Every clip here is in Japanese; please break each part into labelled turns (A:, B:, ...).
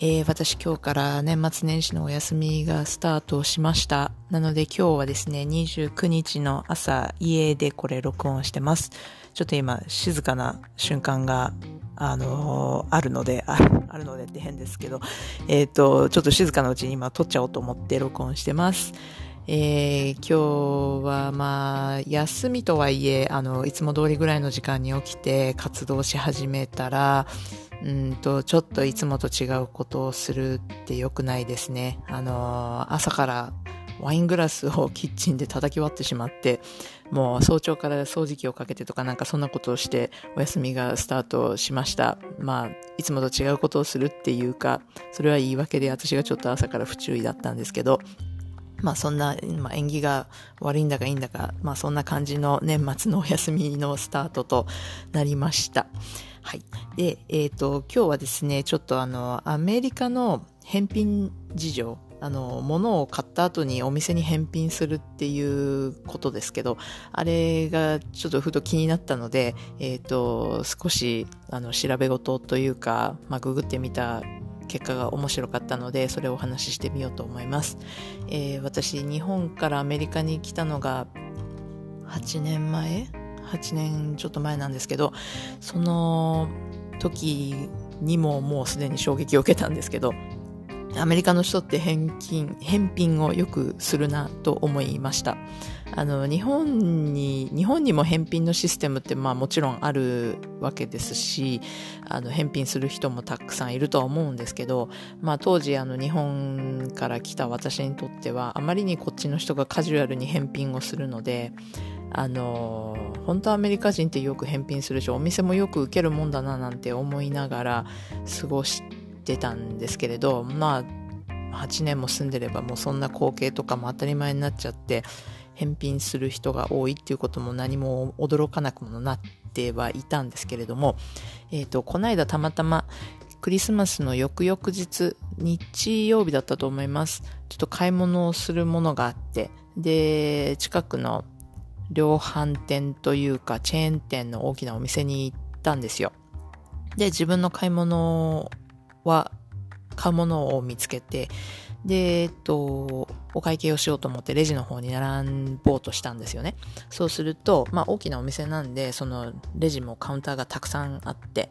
A: えー、私今日から年末年始のお休みがスタートしました。なので今日はですね、29日の朝家でこれ録音してます。ちょっと今静かな瞬間があのーあるので、ああるのでって変ですけど、えっ、と、ちょっと静かなうちに今撮っちゃおうと思って録音してます。えー今日はまあ、休みとはいえ、あの、いつも通りぐらいの時間に起きて活動し始めたら、うんと、ちょっといつもと違うことをするって良くないですね。あの、朝からワイングラスをキッチンで叩き割ってしまって、もう早朝から掃除機をかけてとかなんかそんなことをしてお休みがスタートしました。まあ、いつもと違うことをするっていうか、それは言い訳で私がちょっと朝から不注意だったんですけど、まあそんな、まあ縁起が悪いんだかいいんだか、まあそんな感じの年末のお休みのスタートとなりました。はい。で、えっ、と、今日はですね、ちょっとあの、アメリカの返品事情、あの、物を買った後にお店に返品するっていうことですけど、あれがちょっとふと気になったので、えっ、と、少し、あの、調べ事というか、まあ、ググってみた結果が面白かったので、それをお話ししてみようと思います。えー私、日本からアメリカに来たのが、8年前 ?8 年ちょっと前なんですけど、その時にももうすでに衝撃を受けたんですけど、アメリカの人って返金、返品をよくするなと思いました。あの、日本に、日本にも返品のシステムってまあもちろんあるわけですし、あの、返品する人もたくさんいるとは思うんですけど、まあ当時あの日本から来た私にとってはあまりにこっちの人がカジュアルに返品をするので、あの本当アメリカ人ってよく返品するしお店もよく受けるもんだななんて思いながら過ごしてたんですけれどまあ8年も住んでればもうそんな光景とかも当たり前になっちゃって返品する人が多いっていうことも何も驚かなくもなってはいたんですけれども、えっ、とこの間たまたまクリスマスの翌々日、日曜日だったと思います。ちょっと買い物をするものがあって、で、近くの量販店というかチェーン店の大きなお店に行ったんですよ。で、自分の買い物は、買うものを見つけて、で、えっと、お会計をしようと思ってレジの方に並ぼうとしたんですよね。そうすると、まあ大きなお店なんで、そのレジもカウンターがたくさんあって、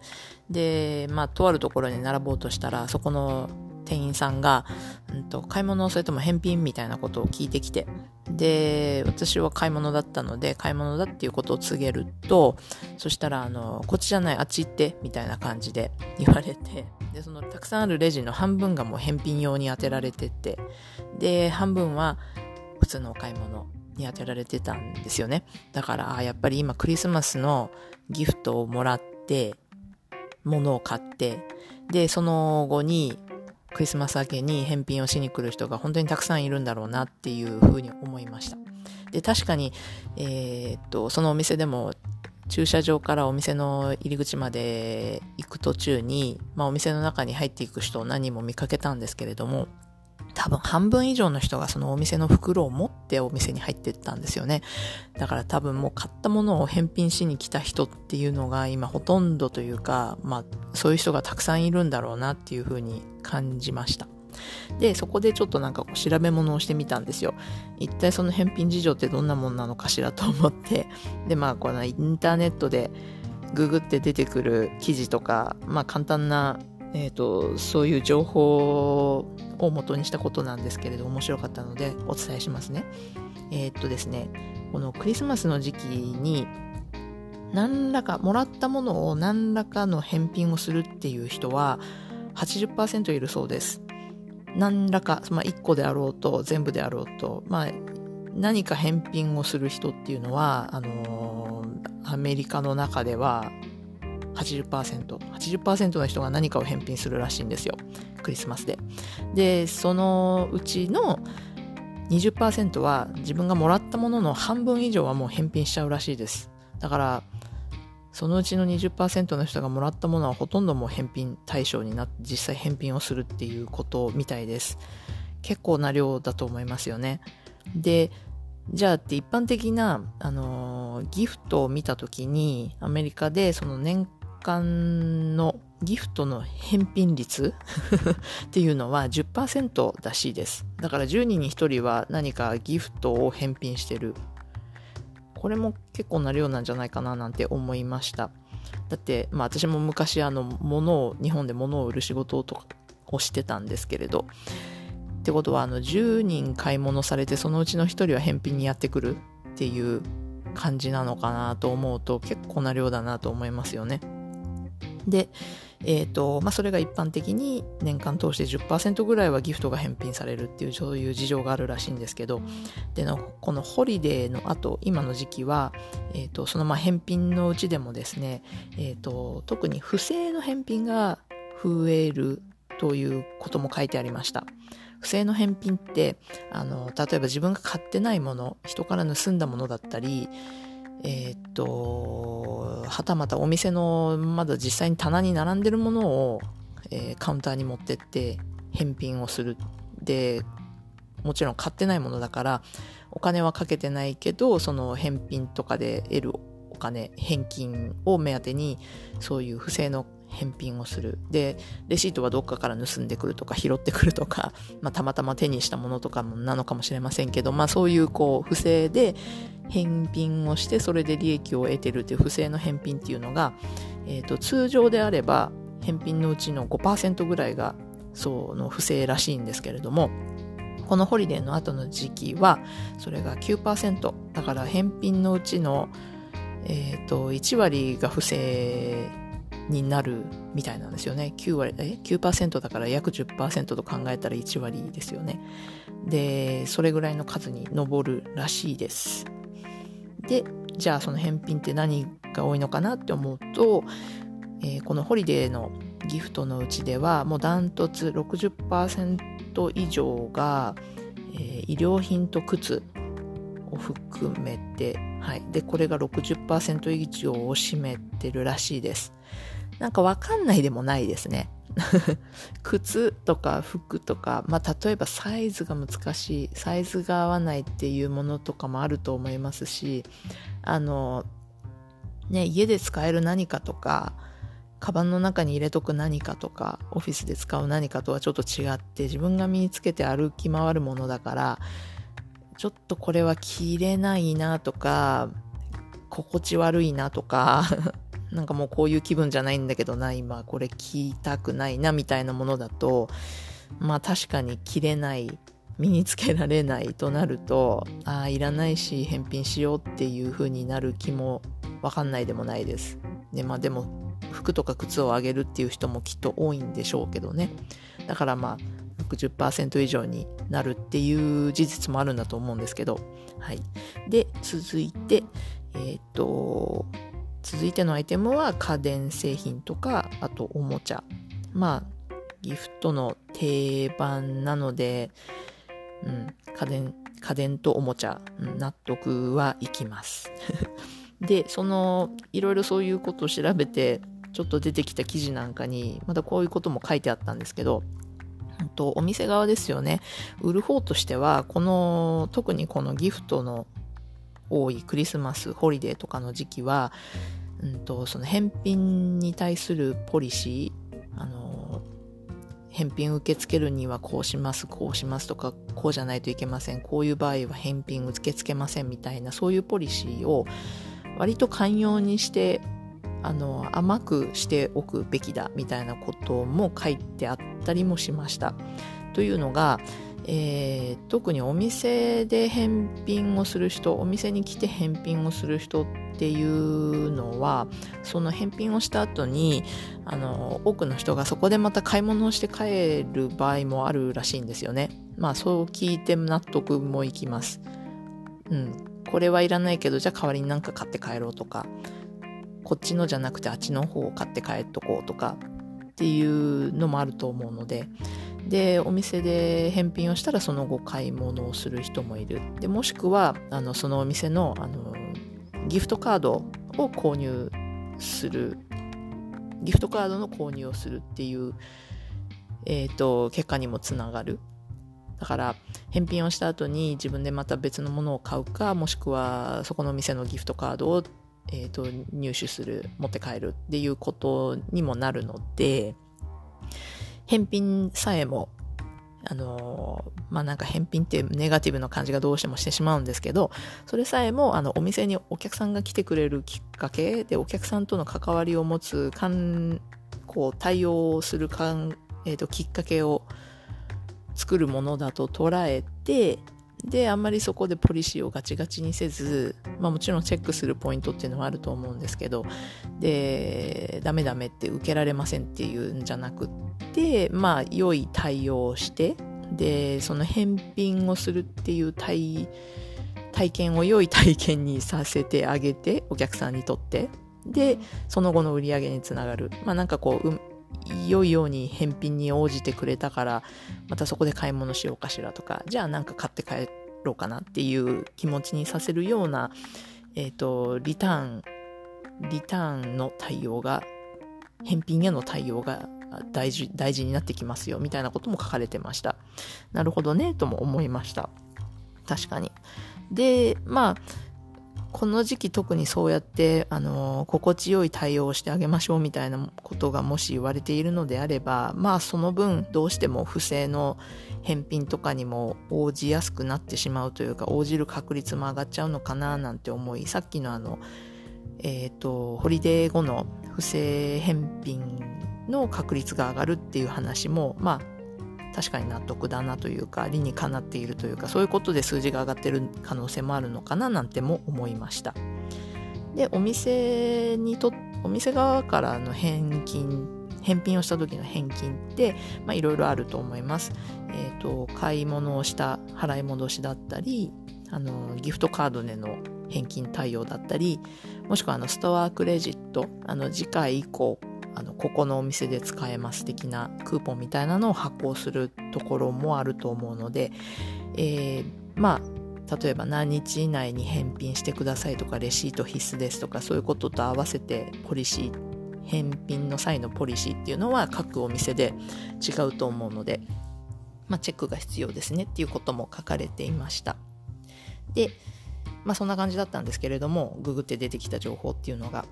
A: で、まあとあるところに並ぼうとしたら、そこの店員さんが、うんと、買い物それとも返品みたいなことを聞いてきて、で、私は買い物だったので、買い物だっていうことを告げると、そしたら、あの、こっちじゃない、あっち行って、みたいな感じで言われて、で、その、たくさんあるレジの半分がもう返品用に当てられてて、で、半分は普通のお買い物に当てられてたんですよね。だから、やっぱり今クリスマスのギフトをもらって、物を買って、で、その後に、クリスマス明けに返品をしに来る人が本当にたくさんいるんだろうなっていうふうに思いました。で、確かに、えーっと、そのお店でも、駐車場からお店の入り口まで行く途中に、まあお店の中に入っていく人を何人も見かけたんですけれども、多分半分以上の人がそのお店の袋を持ってお店に入っていったんですよね。だから多分もう買ったものを返品しに来た人っていうのが今ほとんどというか、まあそういう人がたくさんいるんだろうなっていうふうに感じました。で、そこでちょっとなんかこう調べ物をしてみたんですよ。一体その返品事情ってどんなもんなのかしらと思って。で、まあこのインターネットでググって出てくる記事とか、まあ簡単な、えっ、と、そういう情報を元にしたことなんですけれど、面白かったのでお伝えしますね。えっ、とですね、このクリスマスの時期に、何らか、もらったものを何らかの返品をするっていう人は80%いるそうです。何らか、まあ、1個であろうと、全部であろうと、まあ、何か返品をする人っていうのは、あのーアメリカの中では80%、80%の人が何かを返品するらしいんですよ。クリスマスで。で、そのうちの20%は自分がもらったものの半分以上はもう返品しちゃうらしいです。だから、そのうちの20%の人がもらったものはほとんどもう返品対象になって実際返品をするっていうことみたいです。結構な量だと思いますよね。で、じゃあって一般的な、あのー、ギフトを見たときに、アメリカでその年間のギフトの返品率 っていうのは10%らしいです。だから10人に1人は何かギフトを返品してる。これも結構な量なんじゃないかななんて思いました。だって、まあ私も昔あの、物を、日本で物を売る仕事とかをしてたんですけれど、ってことは、あの、10人買い物されて、そのうちの1人は返品にやってくるっていう感じなのかなと思うと、結構な量だなと思いますよね。で、え、ー、と、まあ、それが一般的に年間通して10%ぐらいはギフトが返品されるっていう、そういう事情があるらしいんですけど、での、このホリデーの後、今の時期は、え、ー、と、そのまあ返品のうちでもですね、え、ー、と、特に不正の返品が増えるということも書いてありました。不正の返品って、あの、例えば自分が買ってないもの、人から盗んだものだったり、えー、っと、はたまたお店のまだ実際に棚に並んでるものを、えー、カウンターに持ってって返品をする。で、もちろん買ってないものだから、お金はかけてないけど、その返品とかで得るお金、返金を目当てに、そういう不正の返品をする。で、レシートはどっかから盗んでくるとか拾ってくるとか、まあ、たまたま手にしたものとかもなのかもしれませんけど、まあそういうこう不正で返品をしてそれで利益を得てるという不正の返品っていうのが、え、ー、と通常であれば返品のうちの5%ぐらいがその不正らしいんですけれども、このホリデーの後の時期はそれが9%。だから返品のうちのえ、ー、と1割が不正になるみたいなんですよね。9割、え ?9% だから約10%と考えたら1割ですよね。で、それぐらいの数に上るらしいです。で、じゃあその返品って何が多いのかなって思うと、えー、このホリデーのギフトのうちではもうダントツ60%以上が、えー、医療品と靴を含めて、はい。で、これが60%以上を占めてるらしいです。なんかわかんないでもないですね。靴とか服とか、まあ、例えばサイズが難しい、サイズが合わないっていうものとかもあると思いますし、あの、ね、家で使える何かとか、カバンの中に入れとく何かとか、オフィスで使う何かとはちょっと違って、自分が身につけて歩き回るものだから、ちょっとこれは着れないなとか、心地悪いなとか なんかもうこういう気分じゃないんだけどな、今これ聞いたくないなみたいなものだと、まあ確かに着れない、身につけられないとなると、ああ、いらないし返品しようっていう風になる気もわかんないでもないです。で、まあでも服とか靴をあげるっていう人もきっと多いんでしょうけどね。だからまあ60%以上になるっていう事実もあるんだと思うんですけど。はい。で、続いて、えっ、と、続いてのアイテムは家電製品とか、あとおもちゃ。まあ、ギフトの定番なので、うん、家電、家電とおもちゃ、うん、納得はいきます。で、その、いろいろそういうことを調べて、ちょっと出てきた記事なんかに、またこういうことも書いてあったんですけど、とお店側ですよね。売る方としては、この、特にこのギフトの多いクリスマス、ホリデーとかの時期は、うんと、その返品に対するポリシー、あの、返品受け付けるにはこうします、こうしますとか、こうじゃないといけません、こういう場合は返品受け付けませんみたいな、そういうポリシーを割と寛容にして、あの、甘くしておくべきだみたいなことも書いてあったりもしました。というのが、えー、特にお店で返品をする人お店に来て返品をする人っていうのはその返品をした後にあの多くの人がそこでまた買い物をして帰る場合もあるらしいんですよね。まあそう聞いて納得もいきます。うん。これはいらないけどじゃあ代わりになんか買って帰ろうとかこっちのじゃなくてあっちの方を買って帰っとこうとかっていうのもあると思うのででお店で返品をしたらその後買い物をする人もいる。でもしくはあのそのお店のあのギフトカードを購入する。ギフトカードの購入をするっていう、えーと、結果にもつながる。だから返品をした後に自分でまた別のものを買うかもしくはそこの店のギフトカードを、えーと入手する持って帰るっていうことにもなるので返品さえも、あの、まあ、なんか返品ってネガティブな感じがどうしてもしてしまうんですけど、それさえも、あの、お店にお客さんが来てくれるきっかけで、お客さんとの関わりを持つ、かん、こう、対応するかん、えっ、ー、と、きっかけを作るものだと捉えて、で、あんまりそこでポリシーをガチガチにせず、まあもちろんチェックするポイントっていうのはあると思うんですけど、で、ダメダメって受けられませんっていうんじゃなくって、まあ良い対応をして、で、その返品をするっていう体、体験を良い体験にさせてあげて、お客さんにとって。で、その後の売り上げにつながる。まあなんかこう、良いように返品に応じてくれたから、またそこで買い物しようかしらとか、じゃあなんか買って帰ろうかなっていう気持ちにさせるような、えっ、ー、と、リターン、リターンの対応が、返品への対応が大事、大事になってきますよ、みたいなことも書かれてました。なるほどね、とも思いました。確かに。で、まあ、この時期特にそうやって、あの、心地よい対応をしてあげましょうみたいなことがもし言われているのであれば、まあその分どうしても不正の返品とかにも応じやすくなってしまうというか、応じる確率も上がっちゃうのかななんて思い、さっきのあの、えっ、ー、と、ホリデー後の不正返品の確率が上がるっていう話も、まあ確かに納得だなというか理にかなっているというかそういうことで数字が上がってる可能性もあるのかななんても思いました。でお店にとお店側からの返金返品をした時の返金っていろいろあると思います、えーと、買い物をした払い戻しだったりあのギフトカードでの返金対応だったりもしくはあのストアクレジットあの次回以降あのここのお店で使えます的なクーポンみたいなのを発行するところもあると思うので、えー、まあ例えば何日以内に返品してくださいとかレシート必須ですとかそういうことと合わせてポリシー返品の際のポリシーっていうのは各お店で違うと思うので、まあ、チェックが必要ですねっていうことも書かれていました。でまあそんな感じだったんですけれどもググって出てきた情報っていうのが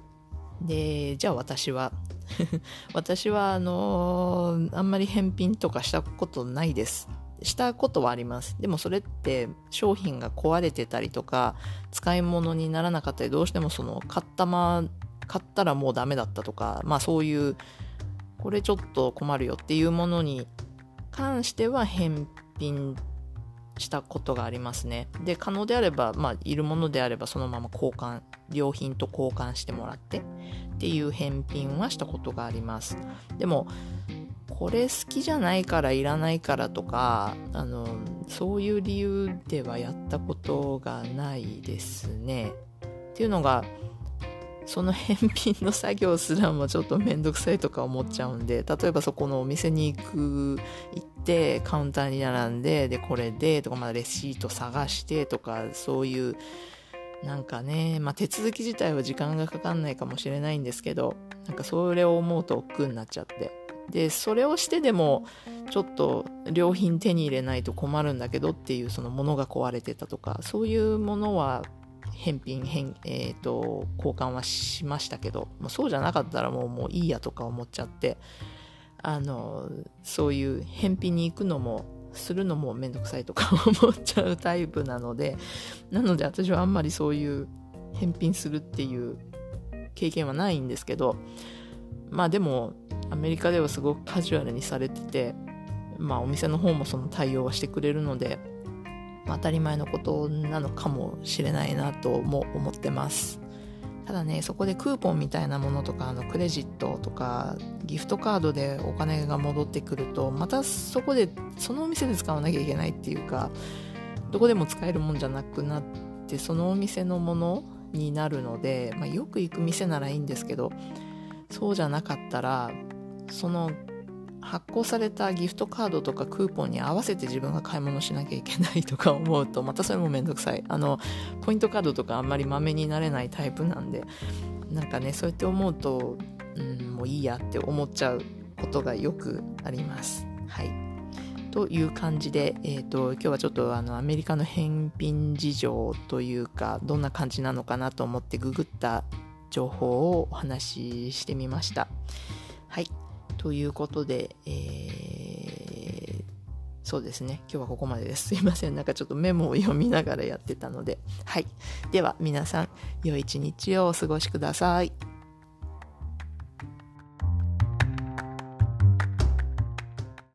A: でじゃあ私は 私はあのー、あんまり返品とかしたことないです。したことはあります。でもそれって商品が壊れてたりとか使い物にならなかったりどうしてもその買ったま買ったらもうダメだったとかまあそういうこれちょっと困るよっていうものに関しては返品したことがありますね。で、可能であれば、まあ、いるものであればそのまま交換、良品と交換してもらってっていう返品はしたことがあります。でも、これ好きじゃないからいらないからとか、あの、そういう理由ではやったことがないですね。っていうのが、その返品の作業すらもちょっとめんどくさいとか思っちゃうんで、例えばそこのお店に行く、行って、カウンターに並んで、で、これで、とか、まあ、レシート探してとか、そういう、なんかね、まあ、手続き自体は時間がかかんないかもしれないんですけど、なんかそれを思うと億劫になっちゃって。で、それをしてでも、ちょっと良品手に入れないと困るんだけどっていう、その物が壊れてたとか、そういうものは返品返、えーと、交換はしましたけどもうそうじゃなかったらもうもういいやとか思っちゃってあのそういう返品に行くのもするのもめんどくさいとか思っちゃうタイプなのでなので私はあんまりそういう返品するっていう経験はないんですけどまあでもアメリカではすごくカジュアルにされててまあお店の方もその対応はしてくれるので当たり前のことなのかもしれないなとも思ってます。ただね、そこでクーポンみたいなものとか、あの、クレジットとか、ギフトカードでお金が戻ってくると、またそこで、そのお店で使わなきゃいけないっていうか、どこでも使えるもんじゃなくなって、そのお店のものになるので、まあ、よく行く店ならいいんですけど、そうじゃなかったら、その発行されたギフトカードとかクーポンに合わせて自分が買い物しなきゃいけないとか思うとまたそれもめんどくさい。あのポイントカードとかあんまりまめになれないタイプなんでなんかねそうやって思うと、うん、もういいやって思っちゃうことがよくあります。はい。という感じで、えーと、今日はちょっとあのアメリカの返品事情というかどんな感じなのかなと思ってググった情報をお話ししてみました。はい。ということで、えー、そうですね。今日はここまでです。すいません。なんかちょっとメモを読みながらやってたので。はい。では皆さん、良い一日をお過ごしください。